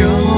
영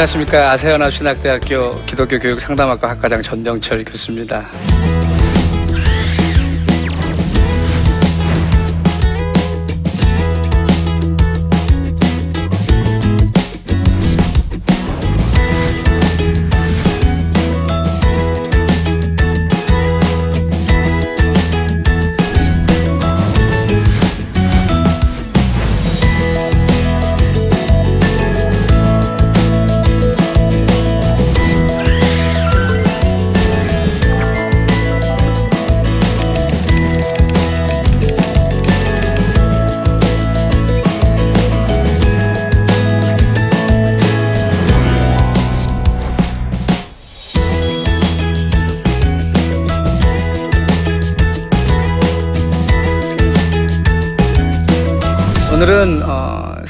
안녕하십니까 아세아나 신학대학교 기독교 교육 상담학과 학과장 전병철 교수입니다.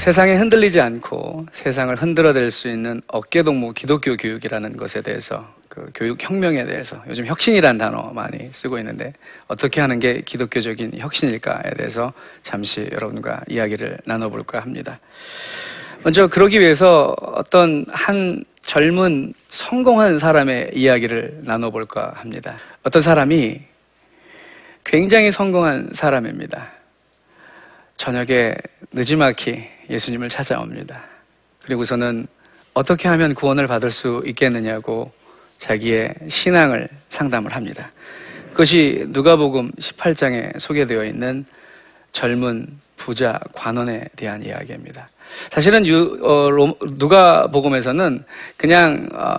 세상에 흔들리지 않고 세상을 흔들어댈 수 있는 어깨동무 기독교 교육이라는 것에 대해서 그 교육 혁명에 대해서 요즘 혁신이라는 단어 많이 쓰고 있는데 어떻게 하는 게 기독교적인 혁신일까에 대해서 잠시 여러분과 이야기를 나눠볼까 합니다. 먼저 그러기 위해서 어떤 한 젊은 성공한 사람의 이야기를 나눠볼까 합니다. 어떤 사람이 굉장히 성공한 사람입니다. 저녁에 늦지막히 예수님을 찾아옵니다. 그리고서는 어떻게 하면 구원을 받을 수 있겠느냐고 자기의 신앙을 상담을 합니다. 그것이 누가복음 18장에 소개되어 있는 젊은 부자 관원에 대한 이야기입니다. 사실은 유, 어, 누가복음에서는 그냥 어,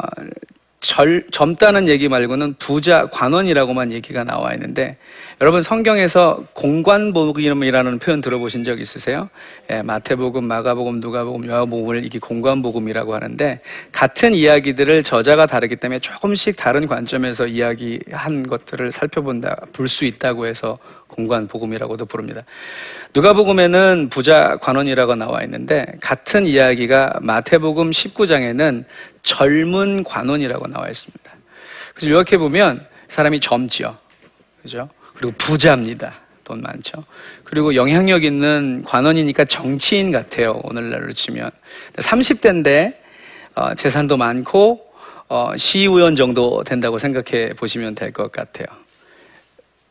절, 젊다는 얘기 말고는 부자 관원이라고만 얘기가 나와 있는데 여러분 성경에서 공관복음이라는 표현 들어보신 적 있으세요? 예, 마태복음, 마가복음, 누가복음, 요한복음을 이게 공관복음이라고 하는데 같은 이야기들을 저자가 다르기 때문에 조금씩 다른 관점에서 이야기한 것들을 살펴본다 볼 수 있다고 해서 공관복음이라고도 부릅니다. 누가복음에는 부자 관원이라고 나와 있는데 같은 이야기가 마태복음 19장에는 젊은 관원이라고 나와 있습니다. 그래서 요약해 보면 사람이 젊지요. 그죠? 그리고 부자입니다. 돈 많죠. 그리고 영향력 있는 관원이니까 정치인 같아요. 오늘날로 치면. 30대인데 어, 재산도 많고 어, 시의원 정도 된다고 생각해 보시면 될 것 같아요.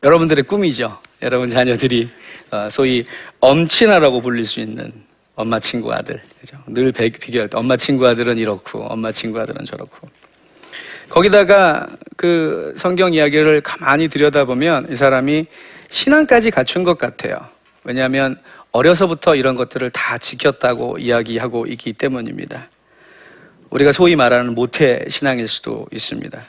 여러분들의 꿈이죠. 여러분 자녀들이 어, 소위 엄친아라고 불릴 수 있는 엄마 친구 아들. 그죠? 늘 비교할 때 엄마 친구 아들은 이렇고 엄마 친구 아들은 저렇고. 거기다가 그 성경 이야기를 가만히 들여다보면 이 사람이 신앙까지 갖춘 것 같아요. 왜냐하면 어려서부터 이런 것들을 다 지켰다고 이야기하고 있기 때문입니다. 우리가 소위 말하는 모태 신앙일 수도 있습니다.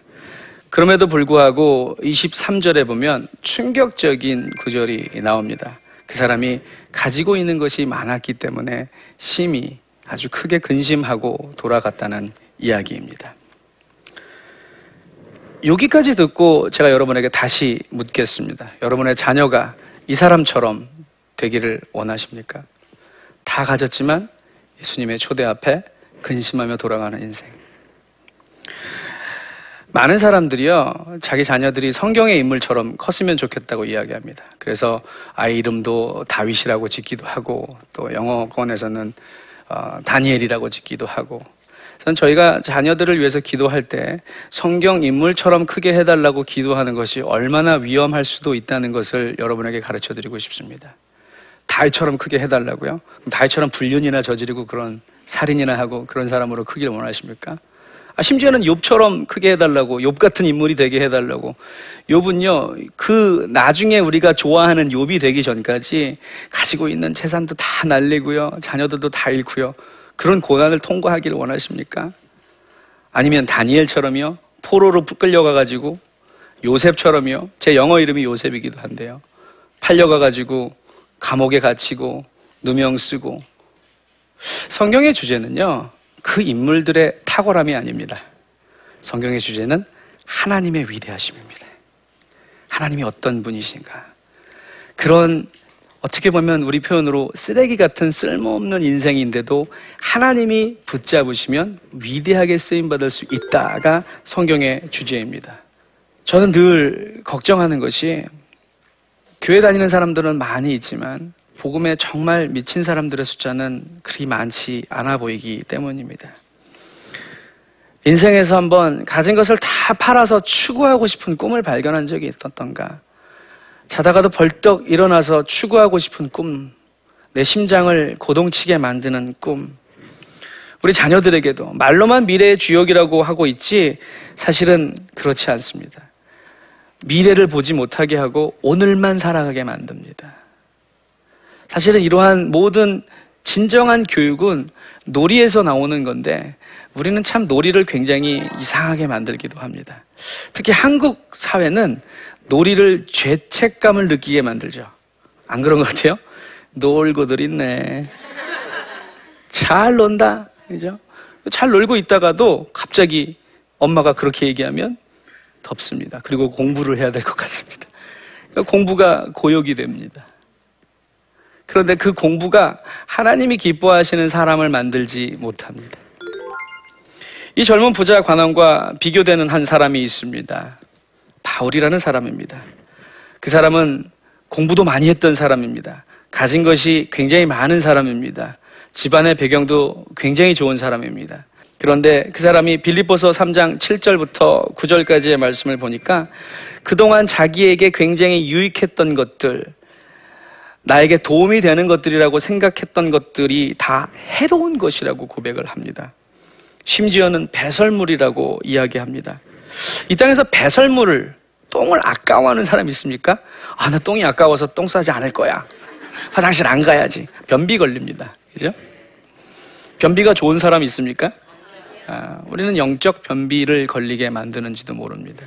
그럼에도 불구하고 23절에 보면 충격적인 구절이 나옵니다. 그 사람이 가지고 있는 것이 많았기 때문에 심히 아주 크게 근심하고 돌아갔다는 이야기입니다. 여기까지 듣고 제가 여러분에게 다시 묻겠습니다. 여러분의 자녀가 이 사람처럼 되기를 원하십니까? 다 가졌지만 예수님의 초대 앞에 근심하며 돌아가는 인생. 많은 사람들이요, 자기 자녀들이 성경의 인물처럼 컸으면 좋겠다고 이야기합니다. 그래서 아이 이름도 다윗이라고 짓기도 하고, 또 영어권에서는 어, 다니엘이라고 짓기도 하고, 저는 저희가 자녀들을 위해서 기도할 때 성경 인물처럼 크게 해달라고 기도하는 것이 얼마나 위험할 수도 있다는 것을 여러분에게 가르쳐 드리고 싶습니다. 다윗처럼 크게 해달라고요? 다윗처럼 불륜이나 저지르고 그런 살인이나 하고 그런 사람으로 크기를 원하십니까? 아, 심지어는 욥처럼 크게 해달라고 욥 같은 인물이 되게 해달라고 욥은요 그 나중에 우리가 좋아하는 욥이 되기 전까지 가지고 있는 재산도 다 날리고요 자녀들도 다 잃고요 그런 고난을 통과하기를 원하십니까? 아니면 다니엘처럼요 포로로 끌려가가지고 요셉처럼요 제 영어 이름이 요셉이기도 한데요 팔려가가지고 감옥에 갇히고 누명 쓰고 성경의 주제는요 그 인물들의 탁월함이 아닙니다. 성경의 주제는 하나님의 위대하심입니다. 하나님이 어떤 분이신가. 그런 어떻게 보면 우리 표현으로 쓰레기 같은 쓸모없는 인생인데도 하나님이 붙잡으시면 위대하게 쓰임받을 수 있다가 성경의 주제입니다. 저는 늘 걱정하는 것이 교회 다니는 사람들은 많이 있지만 복음에 정말 미친 사람들의 숫자는 그리 많지 않아 보이기 때문입니다. 인생에서 한번 가진 것을 다 팔아서 추구하고 싶은 꿈을 발견한 적이 있었던가? 자다가도 벌떡 일어나서 추구하고 싶은 꿈, 내 심장을 고동치게 만드는 꿈. 우리 자녀들에게도 말로만 미래의 주역이라고 하고 있지 사실은 그렇지 않습니다. 미래를 보지 못하게 하고 오늘만 살아가게 만듭니다. 사실은 이러한 모든 진정한 교육은 놀이에서 나오는 건데 우리는 참 놀이를 굉장히 이상하게 만들기도 합니다. 특히 한국 사회는 놀이를 죄책감을 느끼게 만들죠. 안 그런 것 같아요? 놀고들 있네. 잘 논다. 그죠? 잘 놀고 있다가도 갑자기 엄마가 그렇게 얘기하면 덥습니다. 그리고 공부를 해야 될 것 같습니다. 그러니까 공부가 고역이 됩니다. 그런데 그 공부가 하나님이 기뻐하시는 사람을 만들지 못합니다. 이 젊은 부자 관원과 비교되는 한 사람이 있습니다. 바울이라는 사람입니다. 그 사람은 공부도 많이 했던 사람입니다. 가진 것이 굉장히 많은 사람입니다. 집안의 배경도 굉장히 좋은 사람입니다. 그런데 그 사람이 빌립보서 3장 7절부터 9절까지의 말씀을 보니까 그동안 자기에게 굉장히 유익했던 것들, 나에게 도움이 되는 것들이라고 생각했던 것들이 다 해로운 것이라고 고백을 합니다. 심지어는 배설물이라고 이야기합니다. 이 땅에서 배설물을 똥을 아까워하는 사람 있습니까? 아, 나 똥이 아까워서 똥 싸지 않을 거야. 화장실 안 가야지. 변비 걸립니다. 그죠? 변비가 좋은 사람 있습니까? 아, 우리는 영적 변비를 걸리게 만드는지도 모릅니다.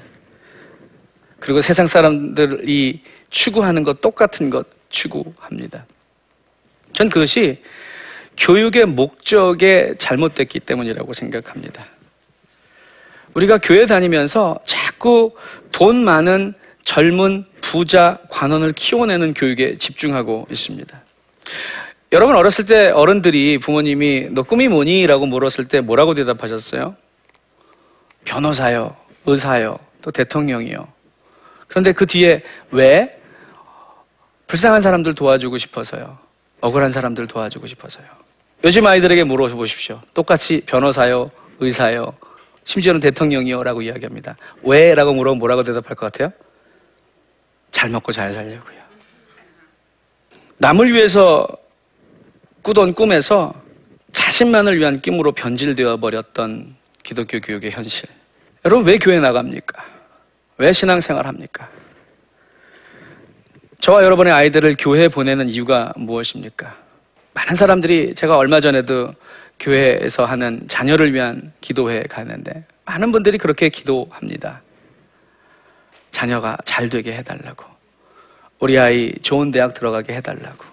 그리고 세상 사람들이 추구하는 것 똑같은 것 추구합니다. 전 그것이 교육의 목적에 잘못됐기 때문이라고 생각합니다. 우리가 교회 다니면서 자꾸 돈 많은 젊은 부자 관원을 키워내는 교육에 집중하고 있습니다. 여러분 어렸을 때 어른들이 부모님이 너 꿈이 뭐니? 라고 물었을 때 뭐라고 대답하셨어요? 변호사요, 의사요, 또 대통령이요. 그런데 그 뒤에 왜? 불쌍한 사람들 도와주고 싶어서요. 억울한 사람들 도와주고 싶어서요. 요즘 아이들에게 물어보십시오. 똑같이 변호사요, 의사요, 심지어는 대통령이요 라고 이야기합니다. 왜? 라고 물어보면 뭐라고 대답할 것 같아요? 잘 먹고 잘 살려고요. 남을 위해서 꾸던 꿈에서 자신만을 위한 꿈으로 변질되어 버렸던 기독교 교육의 현실. 여러분 왜 교회 나갑니까? 왜 신앙생활 합니까? 저와 여러분의 아이들을 교회에 보내는 이유가 무엇입니까? 많은 사람들이 제가 얼마 전에도 교회에서 하는 자녀를 위한 기도회에 가는데 많은 분들이 그렇게 기도합니다. 자녀가 잘 되게 해달라고. 우리 아이 좋은 대학 들어가게 해달라고.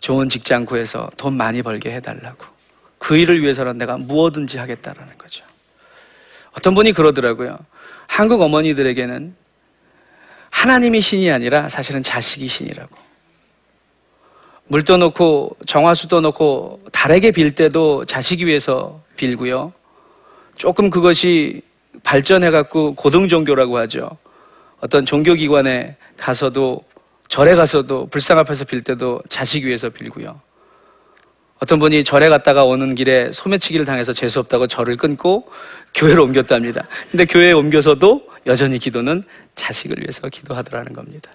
좋은 직장 구해서 돈 많이 벌게 해달라고. 그 일을 위해서는 내가 무엇든지 하겠다라는 거죠. 어떤 분이 그러더라고요. 한국 어머니들에게는 하나님이 신이 아니라 사실은 자식이 신이라고. 물 떠놓고 정화수 떠놓고 달에게 빌 때도 자식이 위해서 빌고요. 조금 그것이 발전해 갖고 고등 종교라고 하죠. 어떤 종교 기관에 가서도 절에 가서도 불상 앞에서 빌 때도 자식 위해서 빌고요. 어떤 분이 절에 갔다가 오는 길에 소매치기를 당해서 재수 없다고 절을 끊고 교회로 옮겼답니다. 근데 교회에 옮겨서도 여전히 기도는 자식을 위해서 기도하더라는 겁니다.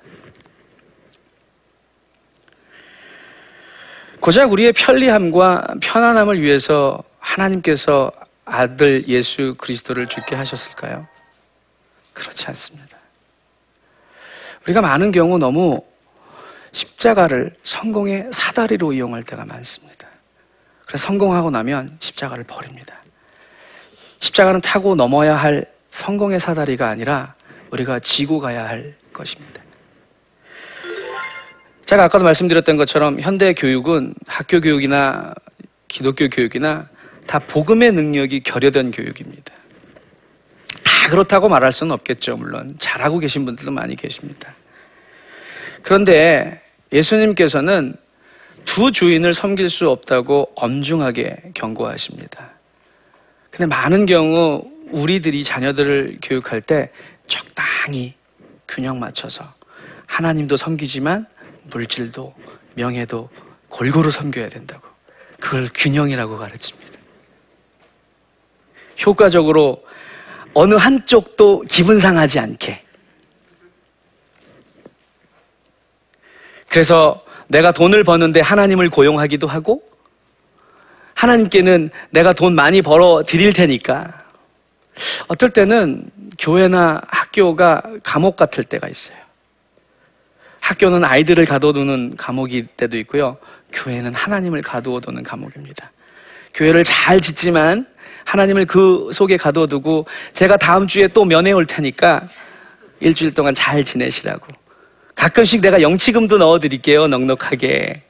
고작 우리의 편리함과 편안함을 위해서 하나님께서 아들 예수 그리스도를 죽게 하셨을까요? 그렇지 않습니다. 우리가 많은 경우 너무 십자가를 성공의 사다리로 이용할 때가 많습니다. 그래서 성공하고 나면 십자가를 버립니다. 십자가는 타고 넘어야 할 성공의 사다리가 아니라 우리가 지고 가야 할 것입니다. 제가 아까도 말씀드렸던 것처럼 현대 교육은 학교 교육이나 기독교 교육이나 다 복음의 능력이 결여된 교육입니다. 다 그렇다고 말할 수는 없겠죠, 물론. 잘하고 계신 분들도 많이 계십니다. 그런데 예수님께서는 두 주인을 섬길 수 없다고 엄중하게 경고하십니다. 근데 많은 경우 우리들이 자녀들을 교육할 때 적당히 균형 맞춰서 하나님도 섬기지만 물질도 명예도 골고루 섬겨야 된다고. 그걸 균형이라고 가르칩니다. 효과적으로 어느 한쪽도 기분 상하지 않게. 그래서 내가 돈을 버는데 하나님을 고용하기도 하고 하나님께는 내가 돈 많이 벌어 드릴 테니까 어떨 때는 교회나 학교가 감옥 같을 때가 있어요. 학교는 아이들을 가둬두는 감옥일 때도 있고요. 교회는 하나님을 가두어두는 감옥입니다. 교회를 잘 짓지만 하나님을 그 속에 가둬두고 제가 다음 주에 또 면회 올 테니까 일주일 동안 잘 지내시라고. 가끔씩 내가 영치금도 넣어드릴게요. 넉넉하게.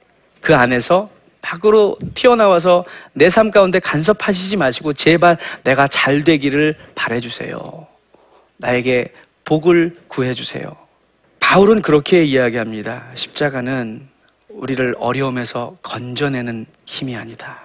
그 안에서 밖으로 튀어나와서 내 삶 가운데 간섭하시지 마시고 제발 내가 잘 되기를 바래주세요. 나에게 복을 구해주세요. 바울은 그렇게 이야기합니다. 십자가는 우리를 어려움에서 건져내는 힘이 아니다.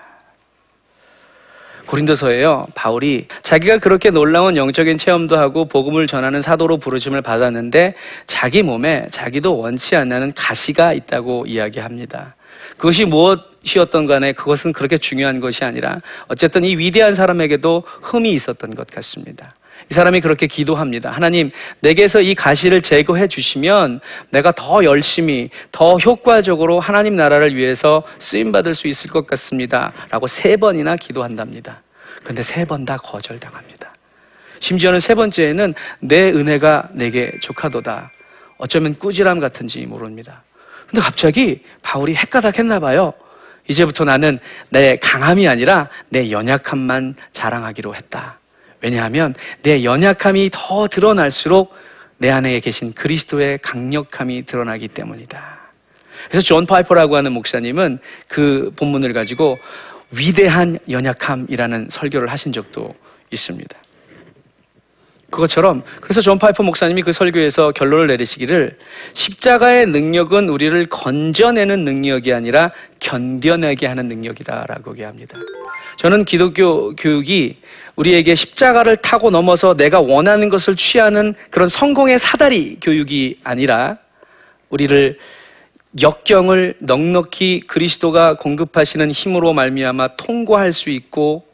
고린도서에요. 바울이 자기가 그렇게 놀라운 영적인 체험도 하고 복음을 전하는 사도로 부르심을 받았는데 자기 몸에 자기도 원치 않는 가시가 있다고 이야기합니다. 그것이 무엇이었던 간에 그것은 그렇게 중요한 것이 아니라 어쨌든 이 위대한 사람에게도 흠이 있었던 것 같습니다. 이 사람이 그렇게 기도합니다. 하나님, 내게서 이 가시를 제거해 주시면 내가 더 열심히, 더 효과적으로 하나님 나라를 위해서 쓰임받을 수 있을 것 같습니다. 라고 세 번이나 기도한답니다. 근데 세 번 다 거절당합니다. 심지어는 세 번째에는 내 은혜가 내게 족하도다. 어쩌면 꾸지람 같은지 모릅니다. 근데 갑자기 바울이 헷가닥했나 봐요. 이제부터 나는 내 강함이 아니라 내 연약함만 자랑하기로 했다. 왜냐하면 내 연약함이 더 드러날수록 내 안에 계신 그리스도의 강력함이 드러나기 때문이다. 그래서 존 파이퍼라고 하는 목사님은 그 본문을 가지고 위대한 연약함이라는 설교를 하신 적도 있습니다. 그것처럼 그래서 존 파이퍼 목사님이 그 설교에서 결론을 내리시기를 십자가의 능력은 우리를 건져내는 능력이 아니라 견뎌내게 하는 능력이다라고 얘기합니다. 저는 기독교 교육이 우리에게 십자가를 타고 넘어서 내가 원하는 것을 취하는 그런 성공의 사다리 교육이 아니라 우리를 역경을 넉넉히 그리스도가 공급하시는 힘으로 말미암아 통과할 수 있고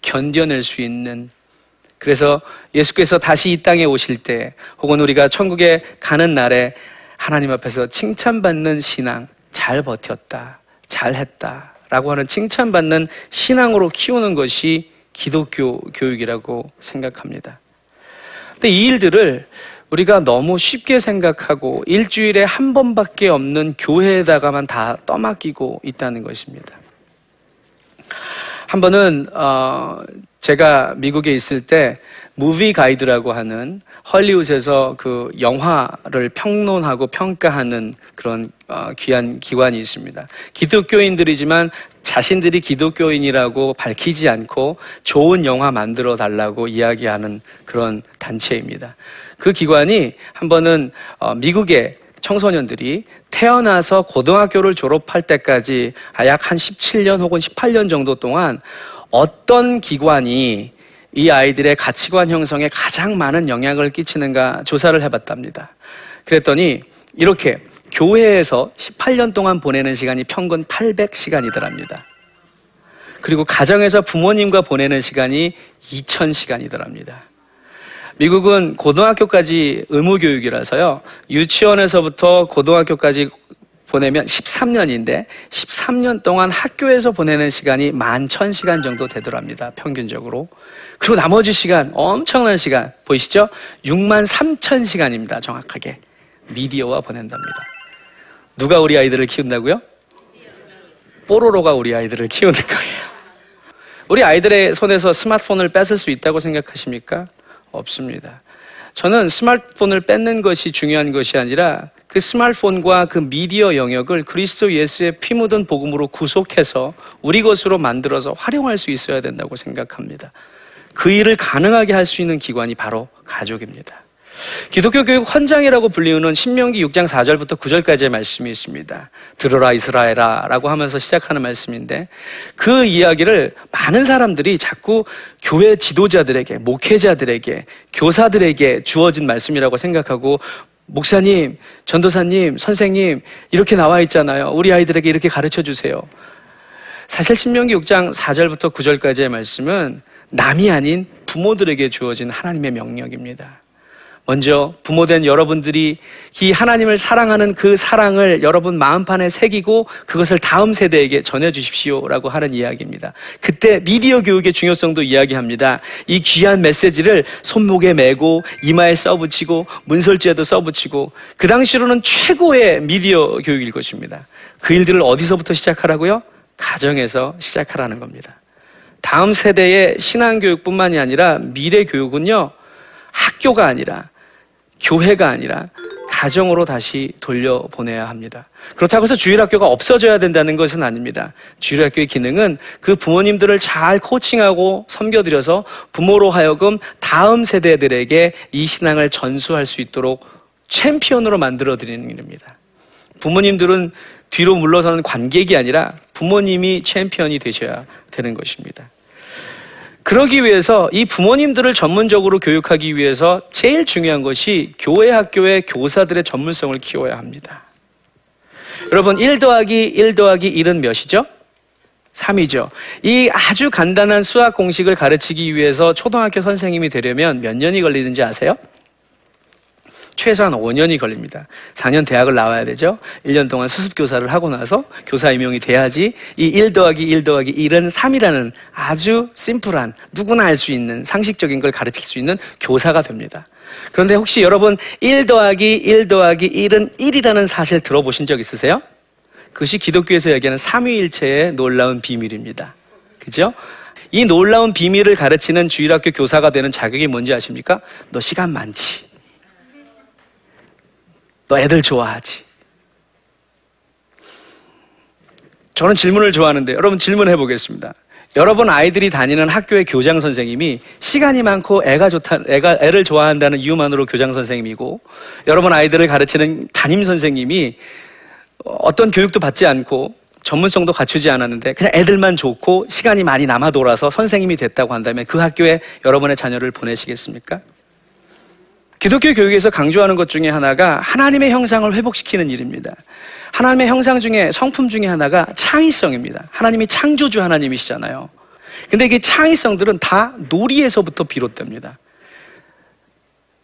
견뎌낼 수 있는. 그래서 예수께서 다시 이 땅에 오실 때 혹은 우리가 천국에 가는 날에 하나님 앞에서 칭찬받는 신앙 잘 버텼다 잘했다 라고 하는 칭찬받는 신앙으로 키우는 것이 기독교 교육이라고 생각합니다. 근데 이 일들을 우리가 너무 쉽게 생각하고 일주일에 한 번밖에 없는 교회에다가만 다 떠맡기고 있다는 것입니다. 한 번은 어 제가 미국에 있을 때 무비 가이드라고 하는 헐리우드에서 그 영화를 평론하고 평가하는 그런 어, 귀한 기관이 있습니다. 기독교인들이지만 자신들이 기독교인이라고 밝히지 않고 좋은 영화 만들어 달라고 이야기하는 그런 단체입니다. 그 기관이 한 번은 어, 미국의 청소년들이 태어나서 고등학교를 졸업할 때까지 약 한 17년 혹은 18년 정도 동안 어떤 기관이 이 아이들의 가치관 형성에 가장 많은 영향을 끼치는가 조사를 해봤답니다. 그랬더니 이렇게 교회에서 18년 동안 보내는 시간이 평균 800시간이더랍니다. 그리고 가정에서 부모님과 보내는 시간이 2000시간이더랍니다. 미국은 고등학교까지 의무교육이라서요, 유치원에서부터 고등학교까지 보내면 13년인데 13년 동안 학교에서 보내는 시간이 11,000시간 정도 되더랍니다. 평균적으로. 그리고 나머지 시간, 엄청난 시간, 보이시죠? 6만 3천 시간입니다. 정확하게. 미디어와 보낸답니다. 누가 우리 아이들을 키운다고요? 뽀로로가 우리 아이들을 키우는 거예요. 우리 아이들의 손에서 스마트폰을 뺏을 수 있다고 생각하십니까? 없습니다. 저는 스마트폰을 뺏는 것이 중요한 것이 아니라 그 스마트폰과 그 미디어 영역을 그리스도 예수의 피 묻은 복음으로 구속해서 우리 것으로 만들어서 활용할 수 있어야 된다고 생각합니다. 그 일을 가능하게 할 수 있는 기관이 바로 가족입니다. 기독교 교육 헌장이라고 불리우는 신명기 6장 4절부터 9절까지의 말씀이 있습니다. 들어라 이스라엘아 라고 하면서 시작하는 말씀인데 그 이야기를 많은 사람들이 자꾸 교회 지도자들에게, 목회자들에게, 교사들에게 주어진 말씀이라고 생각하고 목사님, 전도사님, 선생님 이렇게 나와 있잖아요. 우리 아이들에게 이렇게 가르쳐 주세요. 사실 신명기 6장 4절부터 9절까지의 말씀은 남이 아닌 부모들에게 주어진 하나님의 명령입니다. 먼저 부모된 여러분들이 이 하나님을 사랑하는 그 사랑을 여러분 마음판에 새기고 그것을 다음 세대에게 전해주십시오라고 하는 이야기입니다. 그때 미디어 교육의 중요성도 이야기합니다. 이 귀한 메시지를 손목에 메고 이마에 써붙이고 문설지에도 써붙이고 그 당시로는 최고의 미디어 교육일 것입니다. 그 일들을 어디서부터 시작하라고요? 가정에서 시작하라는 겁니다. 다음 세대의 신앙교육뿐만이 아니라 미래 교육은요, 학교가 아니라 교회가 아니라 가정으로 다시 돌려보내야 합니다. 그렇다고 해서 주일학교가 없어져야 된다는 것은 아닙니다. 주일학교의 기능은 그 부모님들을 잘 코칭하고 섬겨드려서 부모로 하여금 다음 세대들에게 이 신앙을 전수할 수 있도록 챔피언으로 만들어드리는 일입니다. 부모님들은 뒤로 물러서는 관객이 아니라 부모님이 챔피언이 되셔야 되는 것입니다. 그러기 위해서 이 부모님들을 전문적으로 교육하기 위해서 제일 중요한 것이 교회 학교의 교사들의 전문성을 키워야 합니다. 여러분, 1 더하기 1 더하기 1은 몇이죠? 3이죠. 이 아주 간단한 수학 공식을 가르치기 위해서 초등학교 선생님이 되려면 몇 년이 걸리는지 아세요? 최소한 5년이 걸립니다. 4년 대학을 나와야 되죠. 1년 동안 수습교사를 하고 나서 교사 임용이 돼야지 이 1 더하기 1 더하기 1은 3이라는 아주 심플한 누구나 알 수 있는 상식적인 걸 가르칠 수 있는 교사가 됩니다. 그런데 혹시 여러분 1 더하기 1 더하기 1은 1이라는 사실 들어보신 적 있으세요? 그것이 기독교에서 얘기하는 삼위일체의 놀라운 비밀입니다. 그죠? 이 놀라운 비밀을 가르치는 주일학교 교사가 되는 자격이 뭔지 아십니까? 너 시간 많지. 너 애들 좋아하지. 저는 질문을 좋아하는데 여러분 질문해 보겠습니다. 여러분 아이들이 다니는 학교의 교장 선생님이 시간이 많고 애가 좋다, 애가 애를 좋아한다는 이유만으로 교장 선생님이고 여러분 아이들을 가르치는 담임 선생님이 어떤 교육도 받지 않고 전문성도 갖추지 않았는데 그냥 애들만 좋고 시간이 많이 남아 돌아서 선생님이 됐다고 한다면 그 학교에 여러분의 자녀를 보내시겠습니까? 기독교 교육에서 강조하는 것 중에 하나가 하나님의 형상을 회복시키는 일입니다. 하나님의 형상 중에 성품 중에 하나가 창의성입니다. 하나님이 창조주 하나님이시잖아요. 근데 이게 창의성들은 다 놀이에서부터 비롯됩니다.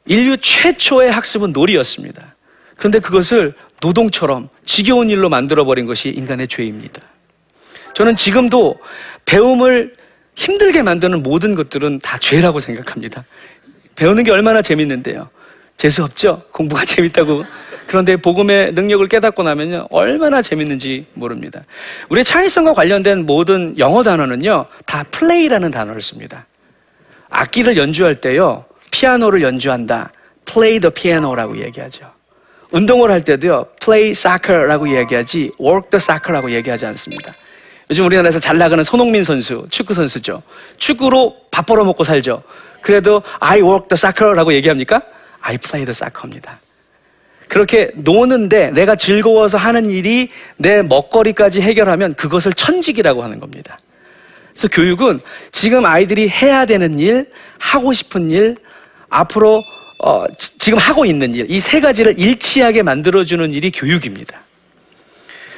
인류 최초의 학습은 놀이였습니다. 그런데 그것을 노동처럼 지겨운 일로 만들어버린 것이 인간의 죄입니다. 저는 지금도 배움을 힘들게 만드는 모든 것들은 다 죄라고 생각합니다. 배우는 게 얼마나 재밌는데요. 재수 없죠? 공부가 재밌다고. 그런데 복음의 능력을 깨닫고 나면요. 얼마나 재밌는지 모릅니다. 우리의 창의성과 관련된 모든 영어 단어는요. 다 플레이라는 단어를 씁니다. 악기를 연주할 때요. 피아노를 연주한다. play the piano라고 얘기하죠. 운동을 할 때도요. play soccer라고 얘기하지 work the soccer라고 얘기하지 않습니다. 요즘 우리나라에서 잘 나가는 손흥민 선수, 축구 선수죠. 축구로 밥 벌어먹고 살죠. 그래도 I work the soccer라고 얘기합니까? I play the soccer입니다. 그렇게 노는데 내가 즐거워서 하는 일이 내 먹거리까지 해결하면 그것을 천직이라고 하는 겁니다. 그래서 교육은 지금 아이들이 해야 되는 일, 하고 싶은 일, 앞으로 어, 지금 하고 있는 일, 이 세 가지를 일치하게 만들어주는 일이 교육입니다.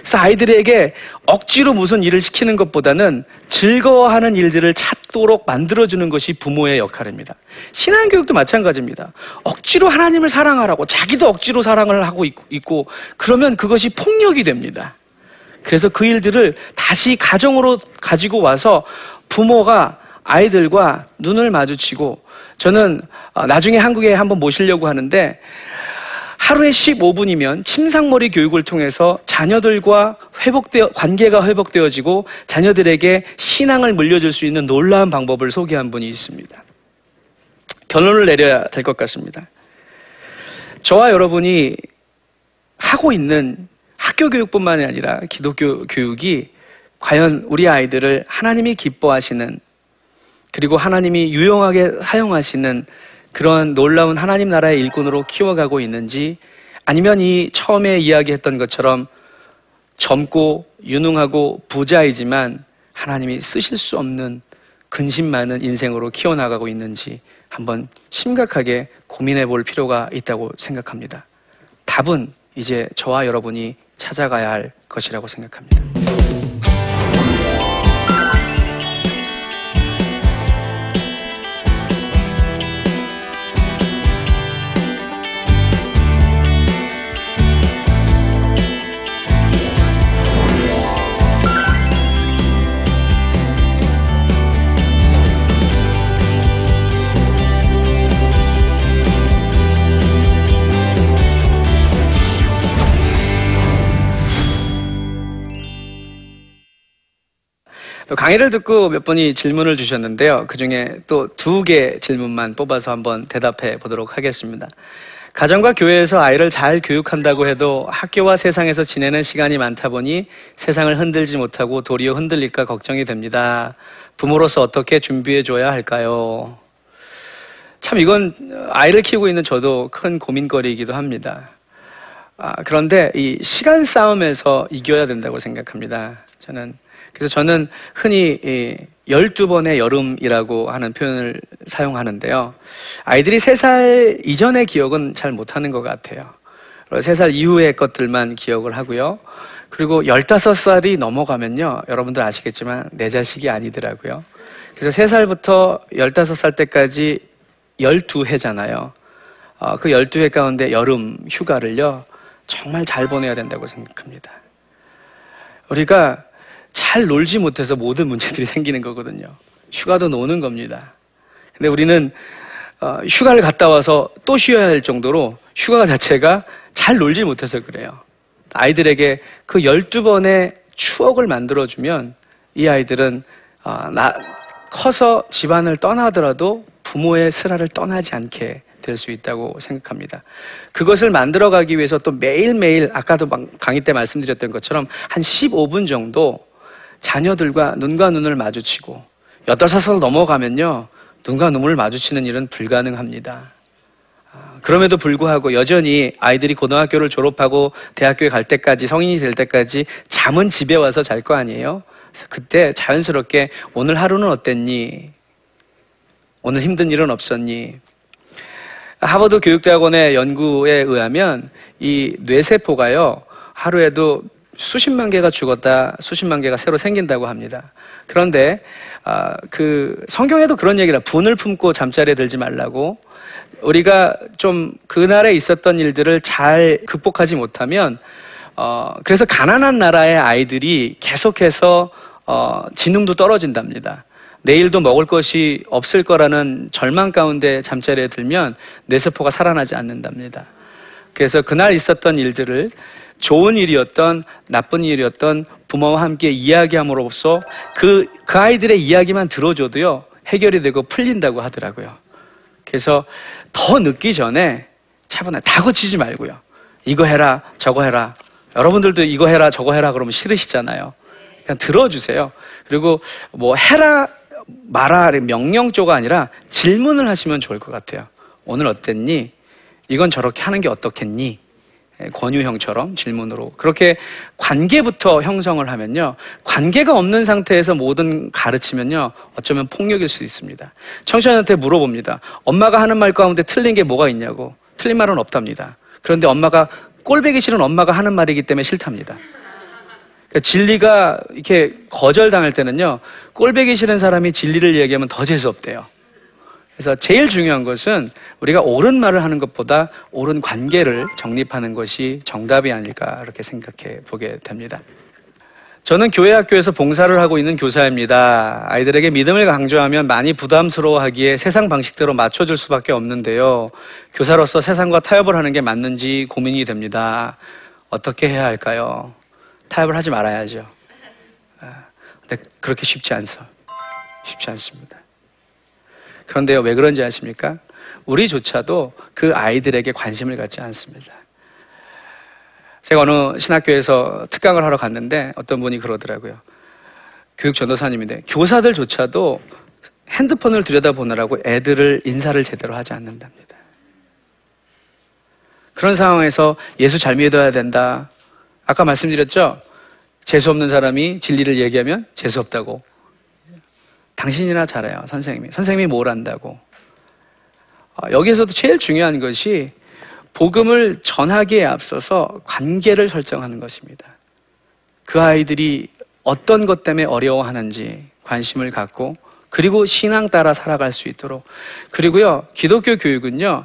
그래서 아이들에게 억지로 무슨 일을 시키는 것보다는 즐거워하는 일들을 찾도록 만들어주는 것이 부모의 역할입니다. 신앙교육도 마찬가지입니다. 억지로 하나님을 사랑하라고 자기도 억지로 사랑을 하고 있- 있고 그러면 그것이 폭력이 됩니다. 그래서 그 일들을 다시 가정으로 가지고 와서 부모가 아이들과 눈을 마주치고 저는 어, 나중에 한국에 한번 모시려고 하는데 하루에 15분이면 침상머리 교육을 통해서 자녀들과 회복되어 관계가 회복되어지고 자녀들에게 신앙을 물려줄 수 있는 놀라운 방법을 소개한 분이 있습니다. 결론을 내려야 될 것 같습니다. 저와 여러분이 하고 있는 학교 교육뿐만이 아니라 기독교 교육이 과연 우리 아이들을 하나님이 기뻐하시는 그리고 하나님이 유용하게 사용하시는 그런 놀라운 하나님 나라의 일꾼으로 키워가고 있는지 아니면 이 처음에 이야기했던 것처럼 젊고 유능하고 부자이지만 하나님이 쓰실 수 없는 근심 많은 인생으로 키워나가고 있는지 한번 심각하게 고민해 볼 필요가 있다고 생각합니다. 답은 이제 저와 여러분이 찾아가야 할 것이라고 생각합니다. 또 강의를 듣고 몇 분이 질문을 주셨는데요. 그 중에 또 두 개 질문만 뽑아서 한번 대답해 보도록 하겠습니다. 가정과 교회에서 아이를 잘 교육한다고 해도 학교와 세상에서 지내는 시간이 많다 보니 세상을 흔들지 못하고 도리어 흔들릴까 걱정이 됩니다. 부모로서 어떻게 준비해 줘야 할까요? 참 이건 아이를 키우고 있는 저도 큰 고민거리이기도 합니다. 아, 그런데 이 시간 싸움에서 이겨야 된다고 생각합니다. 저는 그래서 저는 흔히 이 12번의 여름이라고 하는 표현을 사용하는데요. 아이들이 3살 이전의 기억은 잘 못하는 것 같아요. 3살 이후의 것들만 기억을 하고요. 그리고 15살이 넘어가면요. 여러분들 아시겠지만 내 자식이 아니더라고요. 그래서 3살부터 15살 때까지 12회잖아요. 어, 그 12회 가운데 여름 휴가를요. 정말 잘 보내야 된다고 생각합니다. 우리가 잘 놀지 못해서 모든 문제들이 생기는 거거든요. 휴가도 노는 겁니다. 근데 우리는 어, 휴가를 갔다 와서 또 쉬어야 할 정도로 휴가 자체가 잘 놀지 못해서 그래요. 아이들에게 그 12번의 추억을 만들어주면 이 아이들은 어, 나, 커서 집안을 떠나더라도 부모의 슬하를 떠나지 않게 될 수 있다고 생각합니다. 그것을 만들어가기 위해서 또 매일매일 아까도 강의 때 말씀드렸던 것처럼 한 15분 정도 자녀들과 눈과 눈을 마주치고 여덟 살 넘어가면요 눈과 눈을 마주치는 일은 불가능합니다. 그럼에도 불구하고 여전히 아이들이 고등학교를 졸업하고 대학교에 갈 때까지 성인이 될 때까지 잠은 집에 와서 잘 거 아니에요? 그래서 그때 자연스럽게 오늘 하루는 어땠니? 오늘 힘든 일은 없었니? 하버드 교육대학원의 연구에 의하면 이 뇌세포가요 하루에도 수십만 개가 죽었다, 수십만 개가 새로 생긴다고 합니다. 그런데 아, 그 성경에도 그런 얘기라 분을 품고 잠자리에 들지 말라고 우리가 좀 그날에 있었던 일들을 잘 극복하지 못하면 어, 그래서 가난한 나라의 아이들이 계속해서 어, 지능도 떨어진답니다. 내일도 먹을 것이 없을 거라는 절망 가운데 잠자리에 들면 뇌세포가 살아나지 않는답니다. 그래서 그날 있었던 일들을 좋은 일이었던 나쁜 일이었던 부모와 함께 이야기함으로써 그, 그 아이들의 이야기만 들어줘도요, 해결이 되고 풀린다고 하더라고요. 그래서 더 늦기 전에 차분하게 다 고치지 말고요. 이거 해라, 저거 해라. 여러분들도 이거 해라, 저거 해라 그러면 싫으시잖아요. 그냥 들어주세요. 그리고 뭐 해라, 말아, 명령조가 아니라 질문을 하시면 좋을 것 같아요. 오늘 어땠니? 이건 저렇게 하는 게 어떻겠니? 권유형처럼 질문으로 그렇게 관계부터 형성을 하면요. 관계가 없는 상태에서 모든 가르치면요. 어쩌면 폭력일 수 있습니다. 청소년한테 물어봅니다. 엄마가 하는 말 가운데 틀린 게 뭐가 있냐고. 틀린 말은 없답니다. 그런데 엄마가 꼴배기 싫은 엄마가 하는 말이기 때문에 싫답니다. 그러니까 진리가 이렇게 거절당할 때는요, 꼴배기 싫은 사람이 진리를 얘기하면 더 재수없대요. 그래서 제일 중요한 것은 우리가 옳은 말을 하는 것보다 옳은 관계를 정립하는 것이 정답이 아닐까 이렇게 생각해 보게 됩니다. 저는 교회 학교에서 봉사를 하고 있는 교사입니다. 아이들에게 믿음을 강조하면 많이 부담스러워하기에 세상 방식대로 맞춰줄 수밖에 없는데요. 교사로서 세상과 타협을 하는 게 맞는지 고민이 됩니다. 어떻게 해야 할까요? 타협을 하지 말아야죠. 아, 근데 그렇게 쉽지 않죠. 쉽지 않습니다. 그런데요, 왜 그런지 아십니까? 우리조차도 그 아이들에게 관심을 갖지 않습니다. 제가 어느 신학교에서 특강을 하러 갔는데 어떤 분이 그러더라고요. 교육 전도사님인데 교사들조차도 핸드폰을 들여다보느라고 애들을 인사를 제대로 하지 않는답니다. 그런 상황에서 예수 잘 믿어야 된다. 아까 말씀드렸죠? 재수 없는 사람이 진리를 얘기하면 재수 없다고. 당신이나 잘해요, 선생님이. 선생님이 뭘 안다고. 어, 여기에서도 제일 중요한 것이 복음을 전하기에 앞서서 관계를 설정하는 것입니다. 그 아이들이 어떤 것 때문에 어려워하는지 관심을 갖고 그리고 신앙 따라 살아갈 수 있도록 그리고요 기독교 교육은요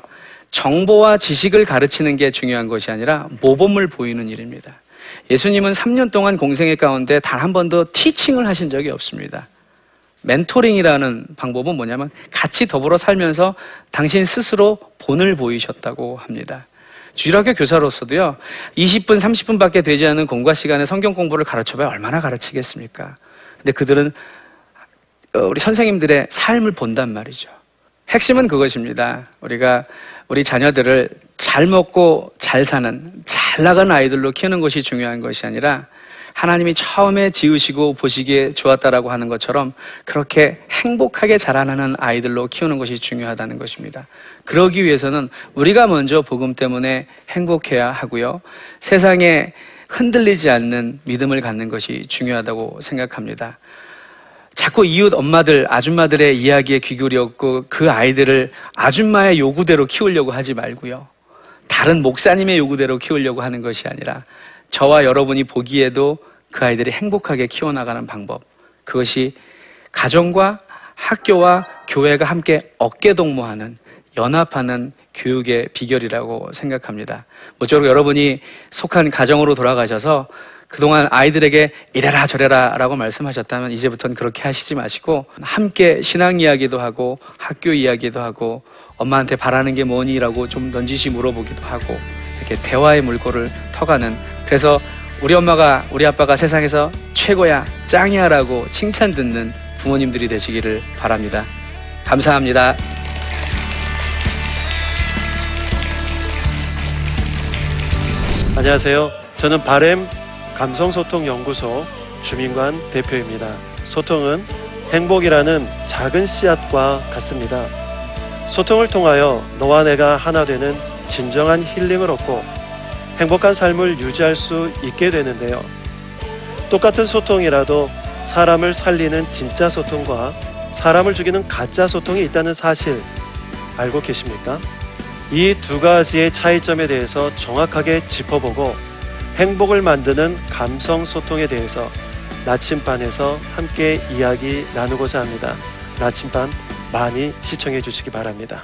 정보와 지식을 가르치는 게 중요한 것이 아니라 모범을 보이는 일입니다. 예수님은 3년 동안 공생애 가운데 단 한 번도 티칭을 하신 적이 없습니다. 멘토링이라는 방법은 뭐냐면 같이 더불어 살면서 당신 스스로 본을 보이셨다고 합니다. 주일학교 교사로서도요, 20분, 30분밖에 되지 않은 공과 시간에 성경 공부를 가르쳐봐야 얼마나 가르치겠습니까? 근데 그들은 어, 우리 선생님들의 삶을 본단 말이죠. 핵심은 그것입니다. 우리가 우리 자녀들을 잘 먹고 잘 사는, 잘 나간 아이들로 키우는 것이 중요한 것이 아니라 하나님이 처음에 지으시고 보시기에 좋았다라고 하는 것처럼 그렇게 행복하게 자라나는 아이들로 키우는 것이 중요하다는 것입니다. 그러기 위해서는 우리가 먼저 복음 때문에 행복해야 하고요. 세상에 흔들리지 않는 믿음을 갖는 것이 중요하다고 생각합니다. 자꾸 이웃 엄마들, 아줌마들의 이야기에 귀 기울였고 그 아이들을 아줌마의 요구대로 키우려고 하지 말고요. 다른 목사님의 요구대로 키우려고 하는 것이 아니라 저와 여러분이 보기에도 그 아이들이 행복하게 키워나가는 방법. 그것이 가정과 학교와 교회가 함께 어깨 동무하는 연합하는 교육의 비결이라고 생각합니다. 모쪼록 여러분이 속한 가정으로 돌아가셔서 그동안 아이들에게 이래라 저래라 라고 말씀하셨다면 이제부터는 그렇게 하시지 마시고 함께 신앙 이야기도 하고 학교 이야기도 하고 엄마한테 바라는 게 뭐니 라고 좀 넌지시 물어보기도 하고 이렇게 대화의 물꼬를 터가는 그래서 우리 엄마가 우리 아빠가 세상에서 최고야 짱이야 라고 칭찬 듣는 부모님들이 되시기를 바랍니다. 감사합니다. 안녕하세요. 저는 바램 감성소통연구소 주민관 대표입니다. 소통은 행복이라는 작은 씨앗과 같습니다. 소통을 통하여 너와 내가 하나 되는 진정한 힐링을 얻고 행복한 삶을 유지할 수 있게 되는데요. 똑같은 소통이라도 사람을 살리는 진짜 소통과 사람을 죽이는 가짜 소통이 있다는 사실 알고 계십니까? 이 두 가지의 차이점에 대해서 정확하게 짚어보고 행복을 만드는 감성 소통에 대해서 나침반에서 함께 이야기 나누고자 합니다. 나침반 많이 시청해 주시기 바랍니다.